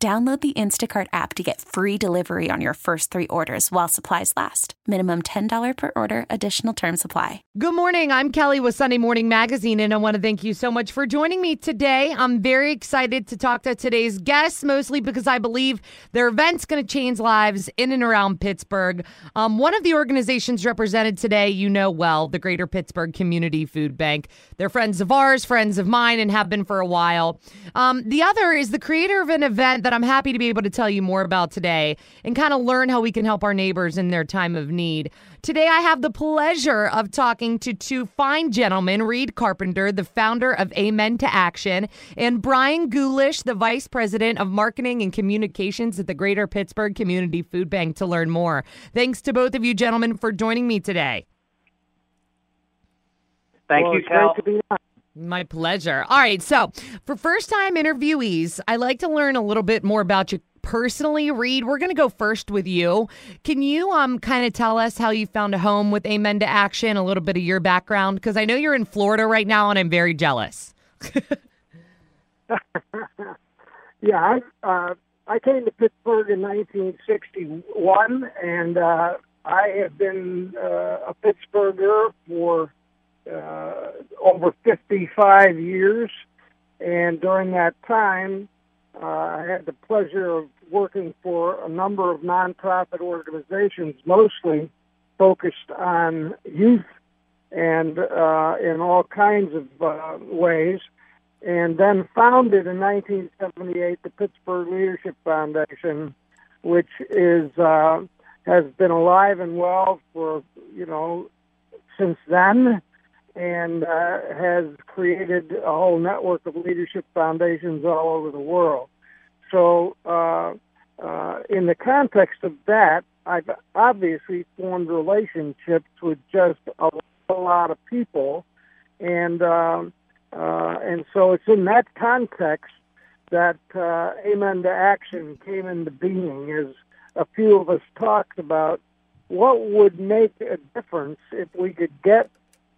Download the Instacart app to get free delivery on your first three orders while supplies last. Minimum $10 per order, additional term supply. Good morning. I'm Kelly with Sunday Morning Magazine, and I want to thank you so much for joining me today. I'm very excited to talk to today's guests, mostly because I believe their event's going to change lives in and around Pittsburgh. Um, one of the organizations represented today, you know well, the Greater Pittsburgh Community Food Bank. They're friends of ours, friends of mine, and have been for a while. Um, the other is the creator of an event that I'm happy to be able to tell you more about today and kind of learn how we can help our neighbors in their time of need. Today, I have the pleasure of talking to two fine gentlemen Reed Carpenter, the founder of Amen to Action, and Brian Gulish, the vice president of marketing and communications at the Greater Pittsburgh Community Food Bank, to learn more. Thanks to both of you gentlemen for joining me today. Thank well, you, Cal. My pleasure. All right. So, for first time interviewees, I like to learn a little bit more about you personally. Reed, we're going to go first with you. Can you um kind of tell us how you found a home with Amen to Action, a little bit of your background? Because I know you're in Florida right now and I'm very jealous. yeah, I, uh, I came to Pittsburgh in 1961, and uh, I have been uh, a Pittsburgher for uh, over 55 years, and during that time, uh, I had the pleasure of working for a number of nonprofit organizations, mostly focused on youth and uh, in all kinds of uh, ways. And then founded in 1978 the Pittsburgh Leadership Foundation, which is uh, has been alive and well for you know since then and uh, has created a whole network of leadership foundations all over the world. So, uh, uh, in the context of that, I've obviously formed relationships with just a, a lot of people, and um, uh, and so it's in that context that uh, Amen to Action came into being. As a few of us talked about, what would make a difference if we could get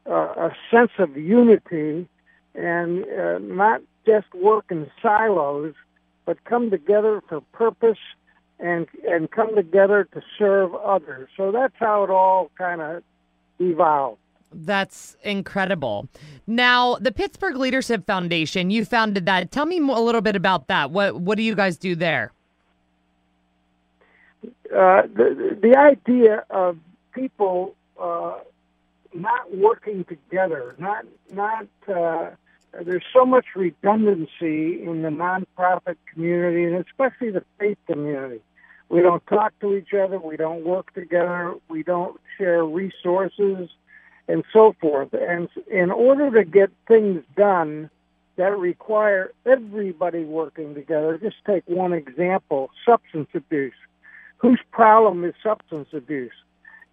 a sense of unity and uh, not just work in silos, but come together for purpose and and come together to serve others. So that's how it all kind of evolved. That's incredible. Now, the Pittsburgh Leadership Foundation, you founded that. Tell me a little bit about that. What what do you guys do there? Uh, the the idea of people uh, not working together, not not. Uh, there's so much redundancy in the nonprofit community and especially the faith community. We don't talk to each other. We don't work together. We don't share resources and so forth. And in order to get things done that require everybody working together, just take one example substance abuse. Whose problem is substance abuse?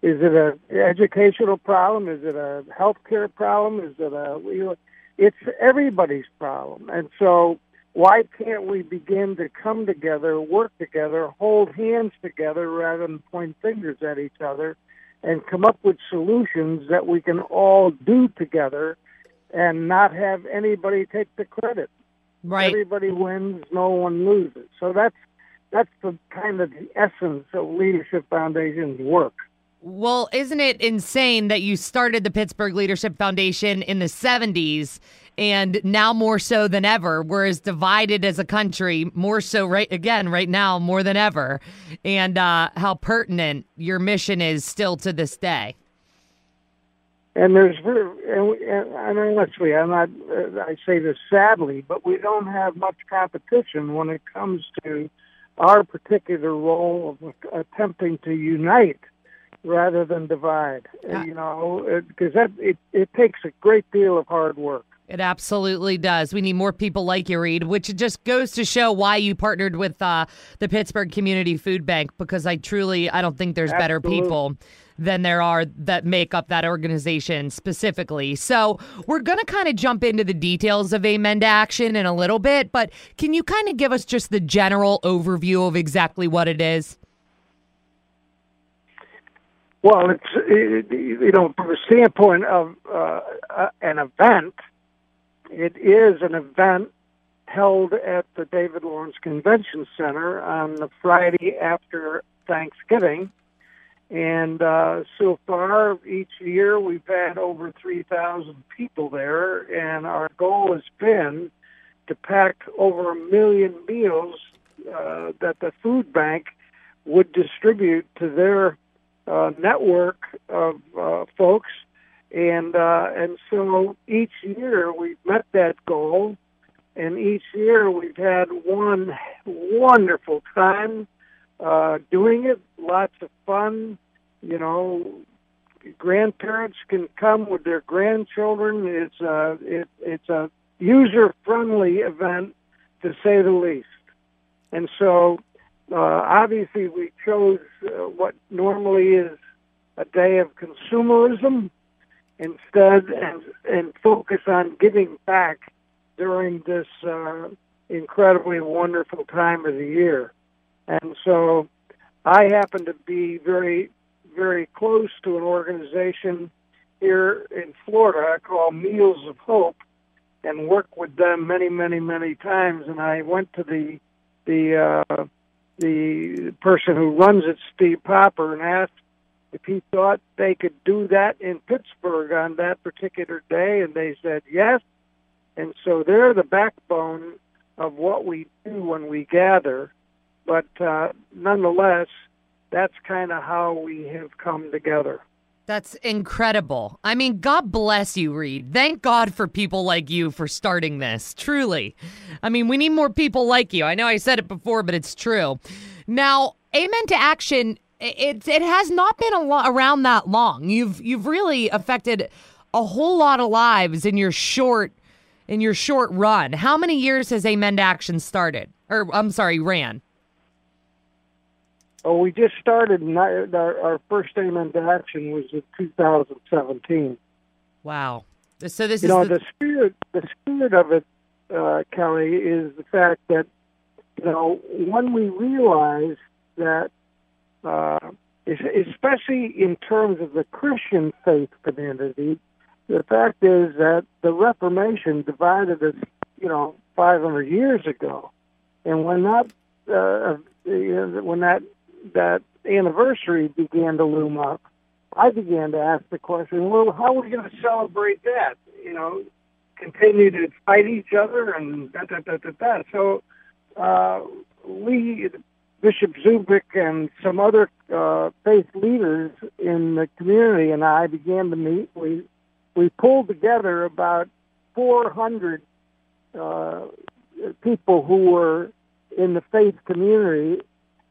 Is it an educational problem? Is it a healthcare problem? Is it a it's everybody's problem. And so why can't we begin to come together, work together, hold hands together rather than point fingers at each other and come up with solutions that we can all do together and not have anybody take the credit. Right. Everybody wins, no one loses. So that's that's the kind of the essence of Leadership Foundation's work. Well, isn't it insane that you started the Pittsburgh Leadership Foundation in the 70s and now more so than ever, we're as divided as a country, more so right again right now more than ever, and uh, how pertinent your mission is still to this day. And there's, and, and honestly, I'm not. I say this sadly, but we don't have much competition when it comes to our particular role of attempting to unite rather than divide. Yeah. You know, because that it, it takes a great deal of hard work. It absolutely does. We need more people like you, Reed, which just goes to show why you partnered with uh, the Pittsburgh Community Food Bank because I truly I don't think there's better people than there are that make up that organization specifically. So we're going to kind of jump into the details of Amen to Action in a little bit, but can you kind of give us just the general overview of exactly what it is? Well, it's it, you know from the standpoint of uh, uh, an event, it is an event held at the David Lawrence Convention Center on the Friday after Thanksgiving, and uh, so far each year we've had over three thousand people there, and our goal has been to pack over a million meals uh, that the food bank would distribute to their uh, network of uh, folks, and uh, and so each year we've met that goal, and each year we've had one wonderful time uh, doing it. Lots of fun, you know. Grandparents can come with their grandchildren. It's a it, it's a user friendly event to say the least, and so uh, obviously, we chose uh, what normally is a day of consumerism instead, and and focus on giving back during this uh, incredibly wonderful time of the year. And so, I happen to be very, very close to an organization here in Florida called Meals of Hope, and work with them many, many, many times. And I went to the the uh, the person who runs it, Steve Popper, and asked if he thought they could do that in Pittsburgh on that particular day, and they said yes. And so they're the backbone of what we do when we gather. But uh, nonetheless, that's kind of how we have come together. That's incredible. I mean, God bless you, Reed. Thank God for people like you for starting this. Truly. I mean, we need more people like you. I know I said it before, but it's true. Now, Amen to Action, it, it has not been a lo- around that long. You've you've really affected a whole lot of lives in your short in your short run. How many years has Amen to Action started? Or I'm sorry, ran. Oh, we just started. and Our, our first Amen to Action was in 2017. Wow. So this you is know the, the spirit the spirit of it uh, kelly is the fact that you know when we realize that uh, especially in terms of the christian faith community the fact is that the reformation divided us you know 500 years ago and when that uh, when that that anniversary began to loom up I began to ask the question, well, how are we going to celebrate that? You know, continue to fight each other and da da da da da. So uh, we, Bishop Zubik and some other uh, faith leaders in the community and I began to meet. We we pulled together about 400 uh, people who were in the faith community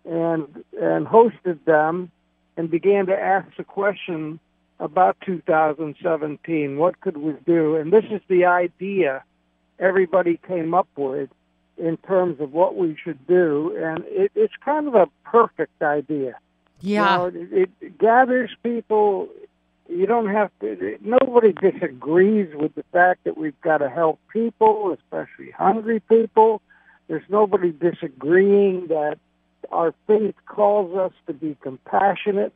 and and hosted them and began to ask the question about 2017. What could we do? And this is the idea everybody came up with in terms of what we should do. And it, it's kind of a perfect idea. yeah. You know, it, it gathers people. You don't have to. Nobody disagrees with the fact that we've got to help people, especially hungry people. There's nobody disagreeing that our faith calls us to be compassionate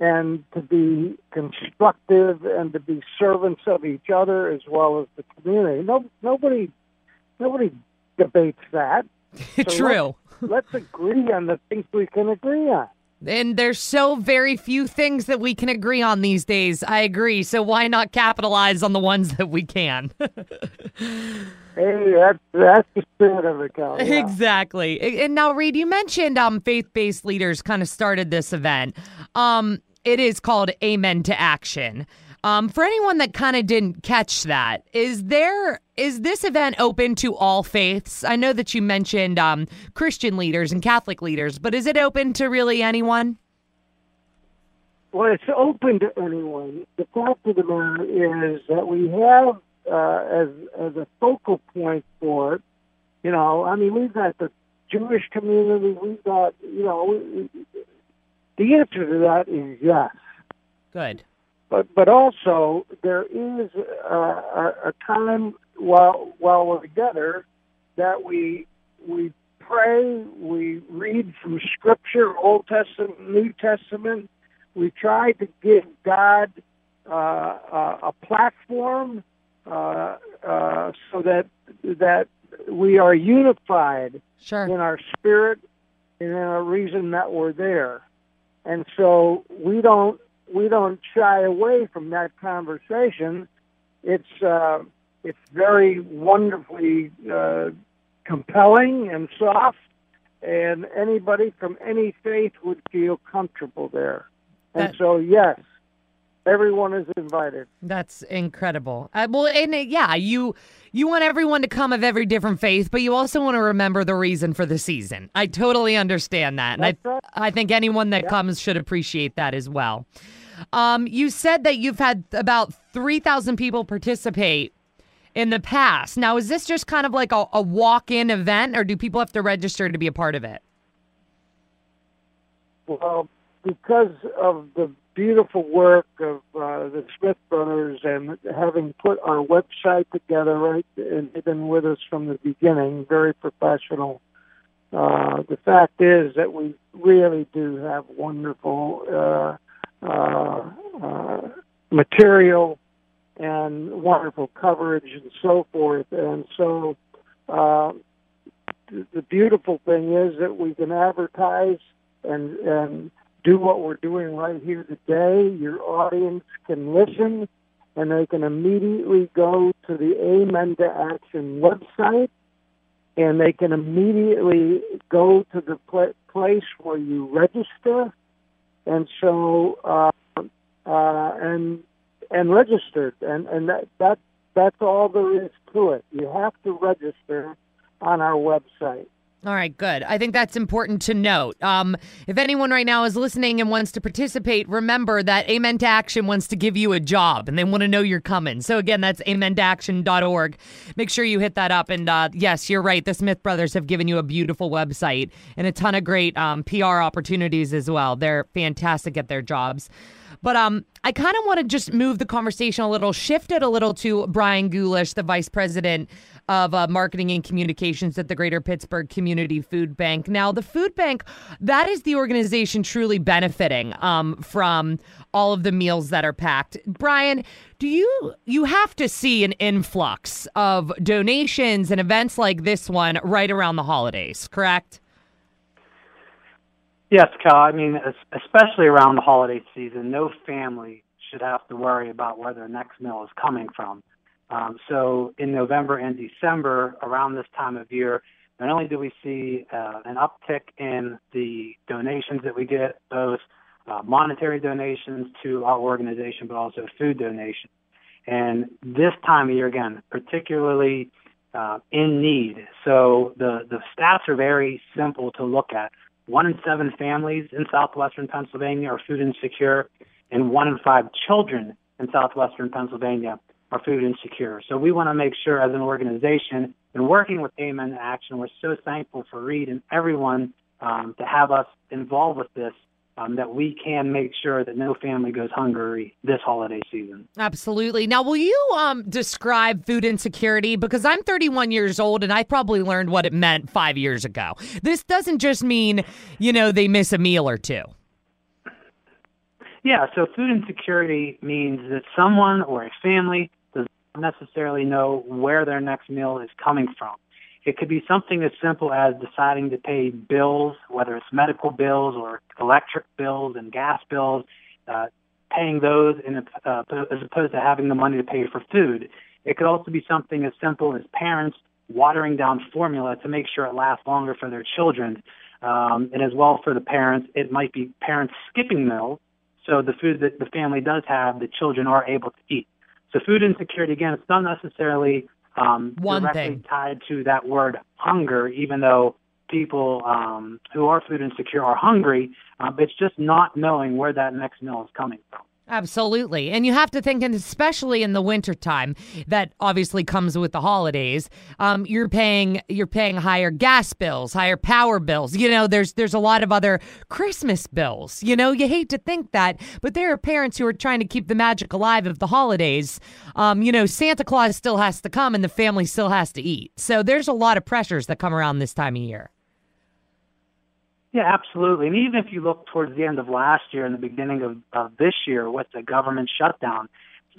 and to be constructive and to be servants of each other as well as the community. No, nobody, nobody debates that. So True. Let's agree on the things we can agree on. And there's so very few things that we can agree on these days. I agree. So why not capitalize on the ones that we can? Hey, that's that's the spirit of it, Cal. Yeah. exactly. And now, Reed, you mentioned um, faith-based leaders kind of started this event. Um, it is called Amen to Action. Um, for anyone that kind of didn't catch that, is there is this event open to all faiths? I know that you mentioned um, Christian leaders and Catholic leaders, but is it open to really anyone? Well, it's open to anyone. The fact of the matter is that we have uh, as as a focal point for it. You know, I mean, we've got the Jewish community. We've got, you know, we, the answer to that is yes. Good. But but also there is a, a time while while we're together that we we pray, we read from Scripture, Old Testament, New Testament. We try to give God uh, a, a platform uh, uh, so that that we are unified Sure. in our spirit and in our reason that we're there. And so we don't we don't shy away from that conversation. It's uh, it's very wonderfully uh, compelling and soft, and anybody from any faith would feel comfortable there. And That- so, yes, everyone is invited. That's incredible. Uh, well, and uh, yeah, you you want everyone to come of every different faith, but you also want to remember the reason for the season. I totally understand that, and I right. I think anyone that comes should appreciate that as well. Um, you said that you've had about three thousand people participate in the past. Now, is this just kind of like a, a walk-in event, or do people have to register to be a part of it? Well, because of the beautiful work of uh, the Smith brothers and having put our website together, right, and they've been with us from the beginning, very professional. Uh, the fact is that we really do have wonderful uh, material and wonderful coverage and so forth. And so uh, the, beautiful thing is that we can advertise and and do what we're doing right here today. Your audience can listen, and they can immediately go to the Amen to Action website, and they can immediately go to the pla place where you register, and so uh, uh, and and registered, and and that that that's all there is to it. You have to register on our website. All right, good. I think that's important to note. Um, if anyone right now is listening and wants to participate, remember that Amen to Action wants to give you a job and they want to know you're coming. So, again, that's amentoaction.org. Make sure you hit that up. And uh, yes, you're right. The Smith brothers have given you a beautiful website and a ton of great um, PR opportunities as well. They're fantastic at their jobs. But um, I kind of want to just move the conversation a little, shift it a little to Brian Gulish, the vice president of uh, marketing and communications at the Greater Pittsburgh Community Food Bank. Now, the food bank, that is the organization truly benefiting um, from all of the meals that are packed. Brian, do you you have to see an influx of donations and events like this one right around the holidays, correct? Yes, Cal. I mean, especially around the holiday season, no family should have to worry about where their next meal is coming from. Um, so in November and December, around this time of year, not only do we see uh, an uptick in the donations that we get, both uh, monetary donations to our organization, but also food donations. And this time of year, again, particularly uh, in need. So the, the stats are very simple to look at. One in seven families in southwestern Pennsylvania are food insecure, and one in five children in southwestern Pennsylvania are food insecure. So we want to make sure as an organization, and working with Amen Action, we're so thankful for Reed and everyone um, to have us involved with this, um, that we can make sure that no family goes hungry this holiday season. Absolutely. Now, will you um, describe food insecurity? Because I'm 31 years old and I probably learned what it meant five years ago. This doesn't just mean, you know, they miss a meal or two. Yeah, so food insecurity means that someone or a family necessarily know where their next meal is coming from. It could be something as simple as deciding to pay bills, whether it's medical bills or electric bills and gas bills, uh, paying those in a, uh, as opposed to having the money to pay for food. It could also be something as simple as parents watering down formula to make sure it lasts longer for their children. Um, and as well for the parents, it might be parents skipping meals so the food that the family does have, the children are able to eat. So food insecurity, again, it's not necessarily um, One directly thing. tied to that word hunger, even though people um, who are food insecure are hungry. Uh, but it's just not knowing where that next meal is coming from. Absolutely. And you have to think, and especially in the wintertime, that obviously comes with the holidays. Um, you're paying you're paying higher gas bills, higher power bills. You know, there's there's a lot of other Christmas bills. You know, you hate to think that, but there are parents who are trying to keep the magic alive of the holidays. Um, you know, Santa Claus still has to come and the family still has to eat. So there's a lot of pressures that come around this time of year. Yeah, absolutely. And even if you look towards the end of last year and the beginning of, of this year with the government shutdown,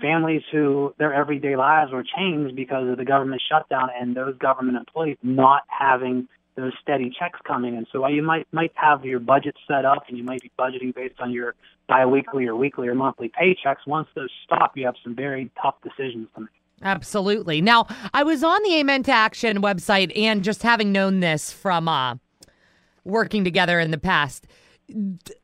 families who their everyday lives were changed because of the government shutdown and those government employees not having those steady checks coming in. So while you might might have your budget set up and you might be budgeting based on your biweekly or weekly or monthly paychecks, once those stop, you have some very tough decisions to make. Absolutely. Now, I was on the Amen to Action website and just having known this from uh working together in the past.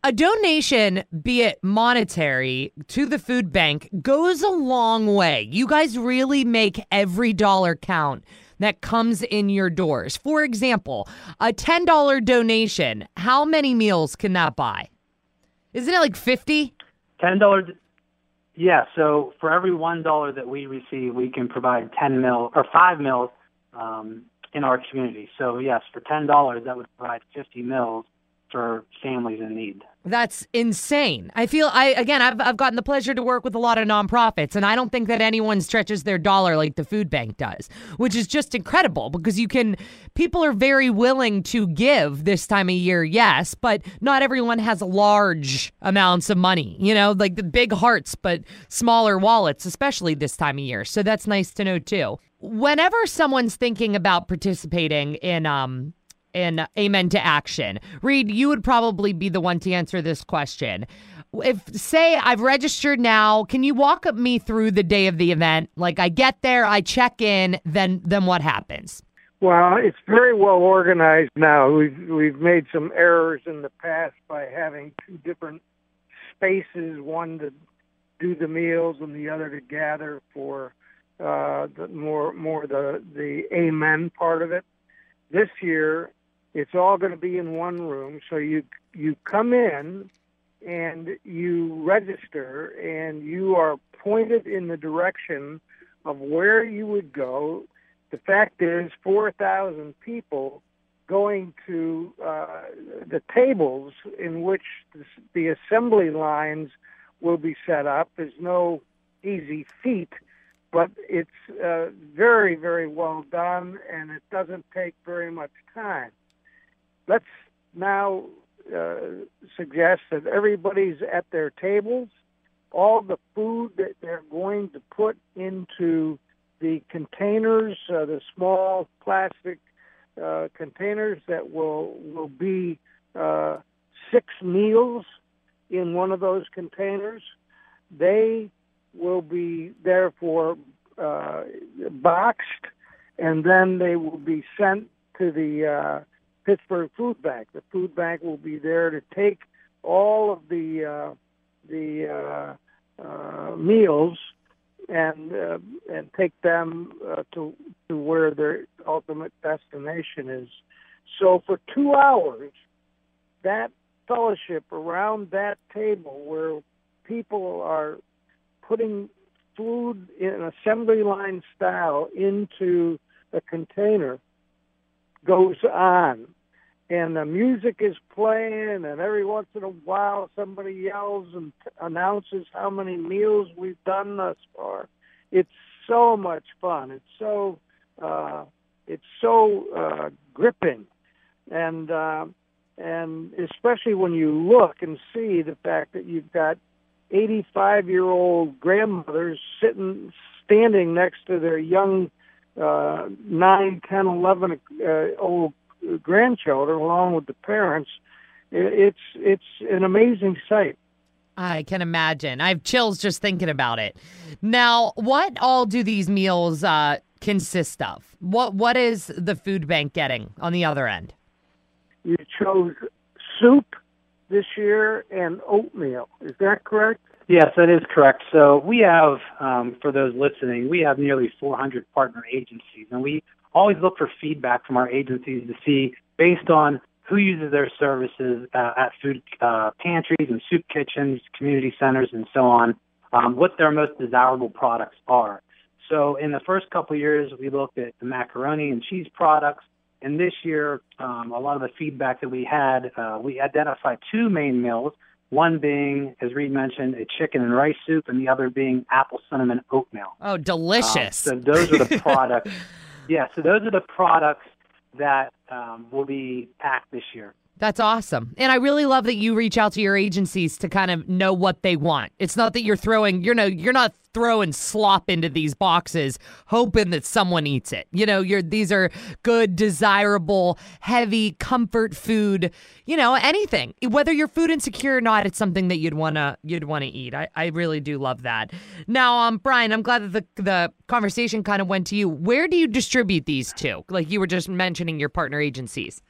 A donation, be it monetary, to the food bank goes a long way. You guys really make every dollar count that comes in your doors. For example, a $10 donation, how many meals can that buy? Isn't it like 50? $10 yeah, so for every one dollar that we receive, we can provide ten mil or five mils um, in our community. So yes, for ten dollars, that would provide fifty mils for families in need. That's insane. I feel I again I've I've gotten the pleasure to work with a lot of nonprofits and I don't think that anyone stretches their dollar like the food bank does, which is just incredible because you can people are very willing to give this time of year, yes, but not everyone has large amounts of money, you know, like the big hearts but smaller wallets, especially this time of year. So that's nice to know too. Whenever someone's thinking about participating in um in Amen to Action. Reed, you would probably be the one to answer this question. If, say, I've registered now, can you walk me through the day of the event? Like, I get there, I check in, then then what happens? Well, it's very well organized now. We've we've made some errors in the past by having two different spaces, one to do the meals and the other to gather for uh, the more more the the amen part of it. This year, it's all going to be in one room. So you you come in and you register and you are pointed in the direction of where you would go. The fact is, 4,000 people going to uh, the tables in which the, the assembly lines will be set up is no easy feat, but it's uh, very, very well done and it doesn't take very much time let's now uh, suggest that everybody's at their tables. All the food that they're going to put into the containers, uh, the small plastic uh, containers that will will be uh, six meals in one of those containers. They will be therefore uh, boxed, and then they will be sent to the uh, Pittsburgh Food Bank. The food bank will be there to take all of the uh, the uh, uh, meals and uh, and take them uh, to to where their ultimate destination is. So for two hours, that fellowship around that table where people are putting food in assembly line style into a container goes on. And the music is playing and every once in a while somebody yells and t- announces how many meals we've done thus far. It's so much fun. It's so uh it's so uh gripping. And uh and especially when you look and see the fact that you've got 85 year old grandmothers sitting standing next to their young uh, 9, 10, 11 uh, old grandchildren along with the parents. It's it's an amazing sight. I can imagine. I have chills just thinking about it. Now, what all do these meals uh, consist of? What what is the food bank getting on the other end? You chose soup this year and oatmeal. Is that correct? Yes, that is correct. So we have, um, for those listening, we have nearly 400 partner agencies, and we always look for feedback from our agencies to see, based on who uses their services uh, at food uh, pantries and soup kitchens, community centers, and so on, um, what their most desirable products are. So in the first couple years, we looked at the macaroni and cheese products. And this year, um, a lot of the feedback that we had, uh, we identified two main meals, one being, as Reed mentioned, a chicken and rice soup, and the other being apple cinnamon oatmeal. Oh, delicious. Um, so those are the products. yeah, so those are the products that um, will be packed this year. That's awesome. And I really love that you reach out to your agencies to kind of know what they want. It's not that you're throwing, you know, you're not throwing slop into these boxes hoping that someone eats it. You know, you're these are good, desirable, heavy comfort food, you know, anything. Whether you're food insecure or not, it's something that you'd wanna you'd wanna eat. I, I really do love that. Now, um, Brian, I'm glad that the the conversation kind of went to you. Where do you distribute these to? Like you were just mentioning your partner agencies.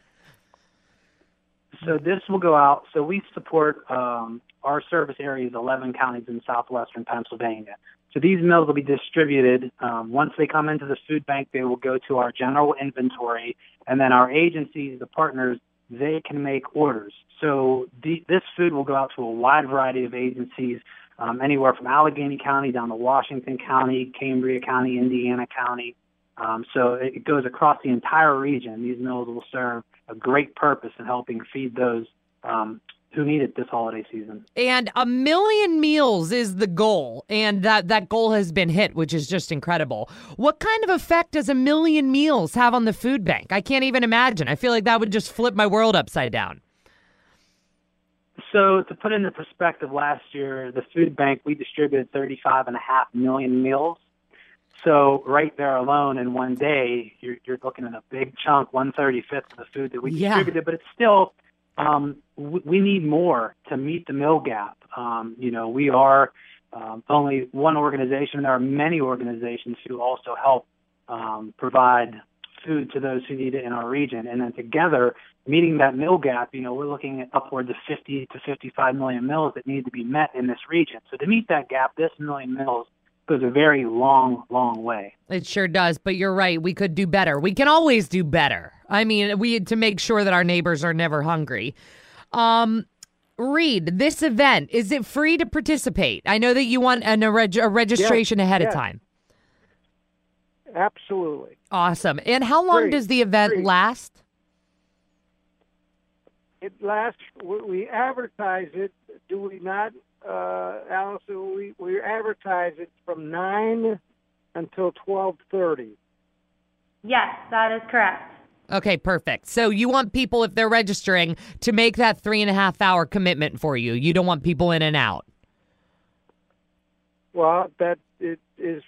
So this will go out. So we support um, our service areas, 11 counties in southwestern Pennsylvania. So these meals will be distributed. Um, once they come into the food bank, they will go to our general inventory, and then our agencies, the partners, they can make orders. So the, this food will go out to a wide variety of agencies, um, anywhere from Allegheny County down to Washington County, Cambria County, Indiana County. Um, so it goes across the entire region. These meals will serve a great purpose in helping feed those um, who need it this holiday season. And a million meals is the goal, and that that goal has been hit, which is just incredible. What kind of effect does a million meals have on the food bank? I can't even imagine. I feel like that would just flip my world upside down. So to put into perspective, last year the food bank we distributed 35 and a half million meals. So right there alone in one day, you're, you're looking at a big chunk, one thirty fifth of the food that we Yeah. distributed. But it's still, um, we, we need more to meet the meal gap. Um, you know, we are um, only one organization. There are many organizations who also help um, provide food to those who need it in our region. And then together, meeting that meal gap, you know, we're looking at upwards of 50 to 55 million meals that need to be met in this region. So to meet that gap, this million meals goes a very long, long way. It sure does, but you're right. We could do better. We can always do better. I mean, we had to make sure that our neighbors are never hungry. Um, Reed, this event is it free to participate? I know that you want an, a, reg- a registration ahead of time. Absolutely. Awesome. And how long Free, does the event free. last? It lasts. We advertise it. Do we not, uh, Allison? We we advertise it from nine until twelve thirty. Yes, that is correct. Okay, perfect. So you want people, if they're registering, to make that three and a half hour commitment for you. You don't want people in and out. Well, that it is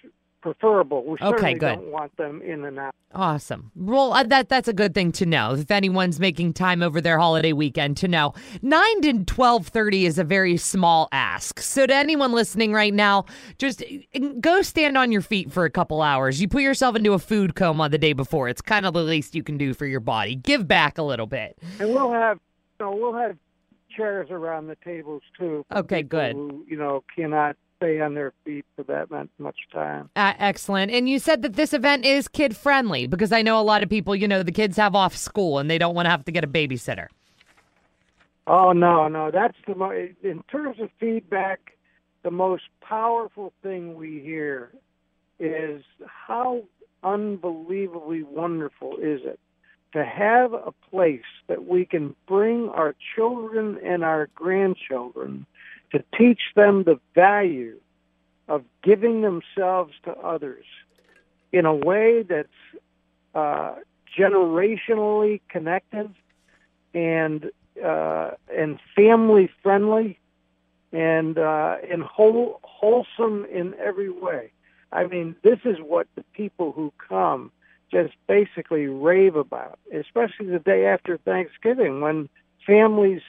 preferable. We Okay, certainly good. don't want them in and out. Awesome. Well, uh, that that's a good thing to know. If anyone's making time over their holiday weekend, to know nine to twelve thirty is a very small ask. So to anyone listening right now, just go stand on your feet for a couple hours. You put yourself into a food coma the day before. It's kind of the least you can do for your body. Give back a little bit. And we'll have, you know, we'll have chairs around the tables too. Okay, good. Who you know cannot stay on their feet for that mu- much time. Uh, excellent. And you said that this event is kid friendly because I know a lot of people, you know, the kids have off school and they don't want to have to get a babysitter. Oh no, no, that's the mo- in terms of feedback. The most powerful thing we hear is how unbelievably wonderful is it to have a place that we can bring our children and our grandchildren to teach them the value of giving themselves to others in a way that's uh, generationally connected and uh, and family friendly and uh, and whole, wholesome in every way. I mean, this is what the people who come just basically rave about, especially the day after Thanksgiving when families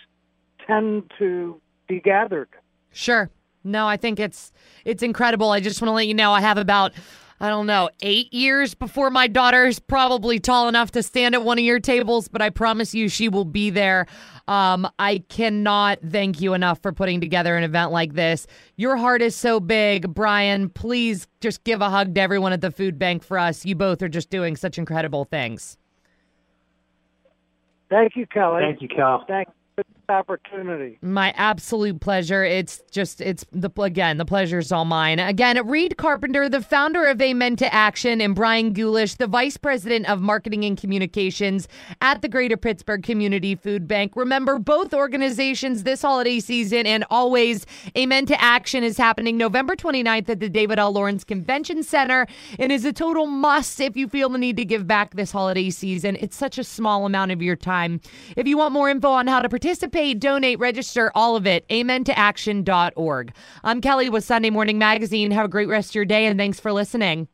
tend to be gathered. Sure. No, I think it's it's incredible. I just want to let you know I have about I don't know, 8 years before my daughter's probably tall enough to stand at one of your tables, but I promise you she will be there. Um, I cannot thank you enough for putting together an event like this. Your heart is so big, Brian. Please just give a hug to everyone at the food bank for us. You both are just doing such incredible things. Thank you, Kelly. Thank you, Cal. Thank you for this opportunity. My absolute pleasure. It's just, it's the, again, the pleasure's all mine. Again, Reed Carpenter, the founder of Amen to Action, and Brian Gulish, the vice president of marketing and communications at the Greater Pittsburgh Community Food Bank. Remember, both organizations this holiday season and always Amen to Action is happening November 29th at the David L. Lawrence Convention Center and is a total must if you feel the need to give back this holiday season. It's such a small amount of your time. If you want more info on how to participate, donate, register, all of it, amentoaction.org. I'm Kelly with Sunday Morning Magazine. Have a great rest of your day and thanks for listening.